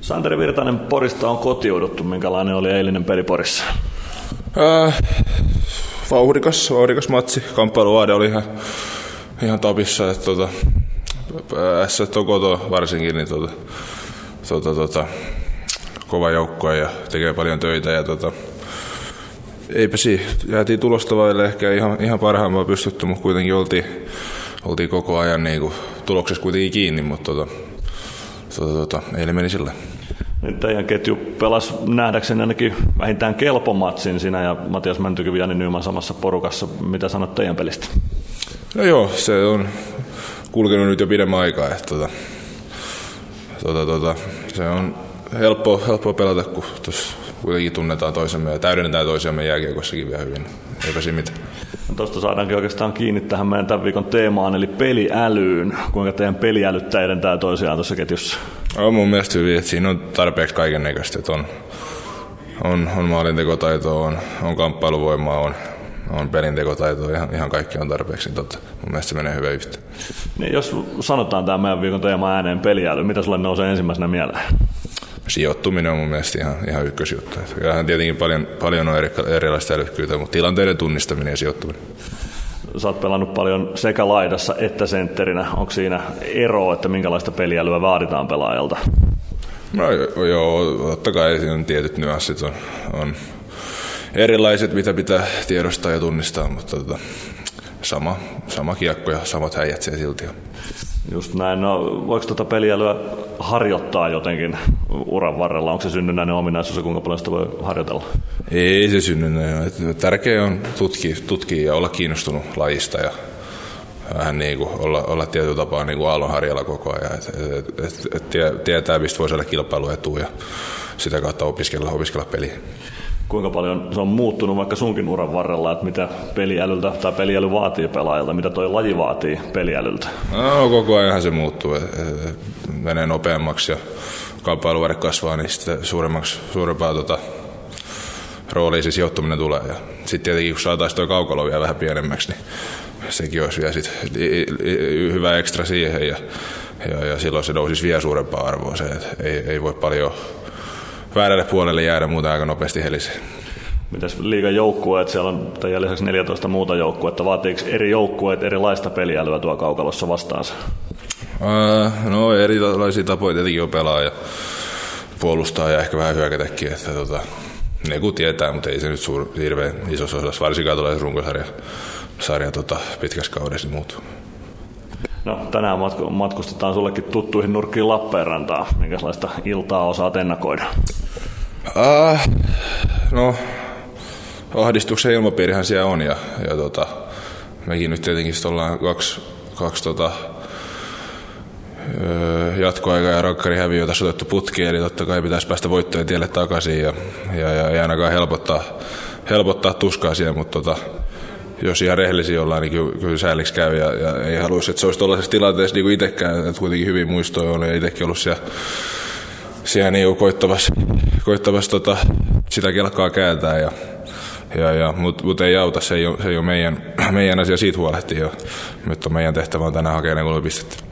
Santeri Virtanen Porista on kotiuduttu. Minkälainen oli eilinen peli Porissa? Äh, vauhdikas, vauhdikas matsi. Kamppailuvaade oli ihan, ihan tapissa. Että, tota, S on koto varsinkin, niin tota, tota, tota, kova joukko ja tekee paljon töitä. Ja, tota, eipä siinä, jäätiin tulosta vaille ehkä ihan, ihan parhaimmalla pystytty, mutta kuitenkin oltiin, oltiin koko ajan niin kuin, tuloksessa kuitenkin kiinni, mutta tota, tota, tota, eilen meni sillä. Nyt teidän ketju pelasi nähdäkseni ainakin vähintään kelpomatsin sinä ja Matias Mäntykivi Jani Nyman samassa porukassa. Mitä sanot teidän pelistä? No joo, se on kulkenut nyt jo pidemmän aikaa. Että, tota, tota, tota, se on helppo, helppo pelata, kun tuossa kuitenkin tunnetaan toisemme ja täydennetään toisiamme jääkiekossakin vielä hyvin. Eipä siinä mitään. No Tuosta saadaankin oikeastaan kiinni tähän meidän tämän viikon teemaan, eli peliälyyn. Kuinka teidän peliälyt täydentää toisiaan tuossa ketjussa? On mun mielestä hyvin, että siinä on tarpeeksi kaiken näköistä. On, on, on maalintekotaitoa, on, on kamppailuvoimaa, on, on pelintekotaitoa, ihan, ihan kaikki on tarpeeksi. Niin totta, mun mielestä se menee hyvin yhteen. Niin jos sanotaan tämä meidän viikon teema ääneen peliäly, mitä sulle nousee ensimmäisenä mieleen? sijoittuminen on mun mielestä ihan, ihan ykkösjuttu. Kyllähän tietenkin paljon, paljon on eri, erilaista älykkyyttä, mutta tilanteiden tunnistaminen ja sijoittuminen. Sä oot pelannut paljon sekä laidassa että sentterinä. Onko siinä ero, että minkälaista peliälyä vaaditaan pelaajalta? No joo, totta kai siinä tietyt nyanssit on, on erilaiset, mitä pitää tiedostaa ja tunnistaa, mutta tota, sama, sama kiekko ja samat häijät siellä silti on. Just näin. No, voiko tuota peliälyä harjoittaa jotenkin uran varrella? Onko se synnynnäinen ominaisuus ja kuinka paljon sitä voi harjoitella? Ei se synnynnäinen. Tärkeää on tutkia, tutkia ja olla kiinnostunut lajista ja vähän niin kuin olla, olla tietyllä tapaa niin kuin aallonharjalla koko ajan. Et, et, et, et, tietää, mistä voi saada kilpailuetua ja sitä kautta opiskella, opiskella peliä kuinka paljon se on muuttunut vaikka sunkin uran varrella, että mitä peliälyltä tai peliäly vaatii pelaajilta, mitä toi laji vaatii peliälyltä? No koko ajan se muuttuu, menee nopeammaksi ja kamppailuväri kasvaa, niin sitten suuremmaksi, suurempaa tota, roolia se sijoittuminen tulee. Ja sitten tietenkin kun saataisiin tuo kaukalo vielä vähän pienemmäksi, niin sekin olisi vielä sit hyvä ekstra siihen ja, ja, ja silloin se nousisi vielä suurempaa arvoa. Se, että ei, ei voi paljon väärälle puolelle jäädä muuta aika nopeasti helisee. Mitäs liigan joukkueet, siellä on teidän lisäksi 14 muuta joukkuetta, vaatiiko eri joukkueet erilaista peliälyä tuo kaukalossa vastaansa? Uh, no erilaisia tapoja tietenkin on pelaa ja puolustaa ja ehkä vähän hyökätäkin, että tota, ne kun tietää, mutta ei se nyt suur, hirveän isossa osassa, varsinkaan tulee runkosarja sarja, tota, pitkässä kaudessa niin muuttuu. No, tänään matkustetaan sullekin tuttuihin nurkkiin Lappeenrantaan. Minkälaista iltaa osaat ennakoida? Uh, no, ahdistuksen ilmapiirihän siellä on ja, ja tota, mekin nyt tietenkin ollaan kaksi, kaksi tota, jatkoaika ja rakkari häviö tässä otettu putki, eli totta kai pitäisi päästä voittojen tielle takaisin ja, ja, ja ei ainakaan helpottaa, helpottaa tuskaa siellä, mutta tota, jos ihan rehellisiä ollaan, niin kyllä, kyllä sääliksi käy ja, ja ei haluaisi, että se olisi tuollaisessa tilanteessa niin kuin itsekään, että kuitenkin hyvin muistoja on ja itsekin ollut siellä, siellä niin koittavassa, koittavassa tota, sitä kelkaa kääntää ja, ja, ja, mutta mut ei auta, se ei ole, se ei ole meidän, meidän asia siitä huolehtia. Nyt on meidän tehtävä on tänään hakea ne kolme pistettä.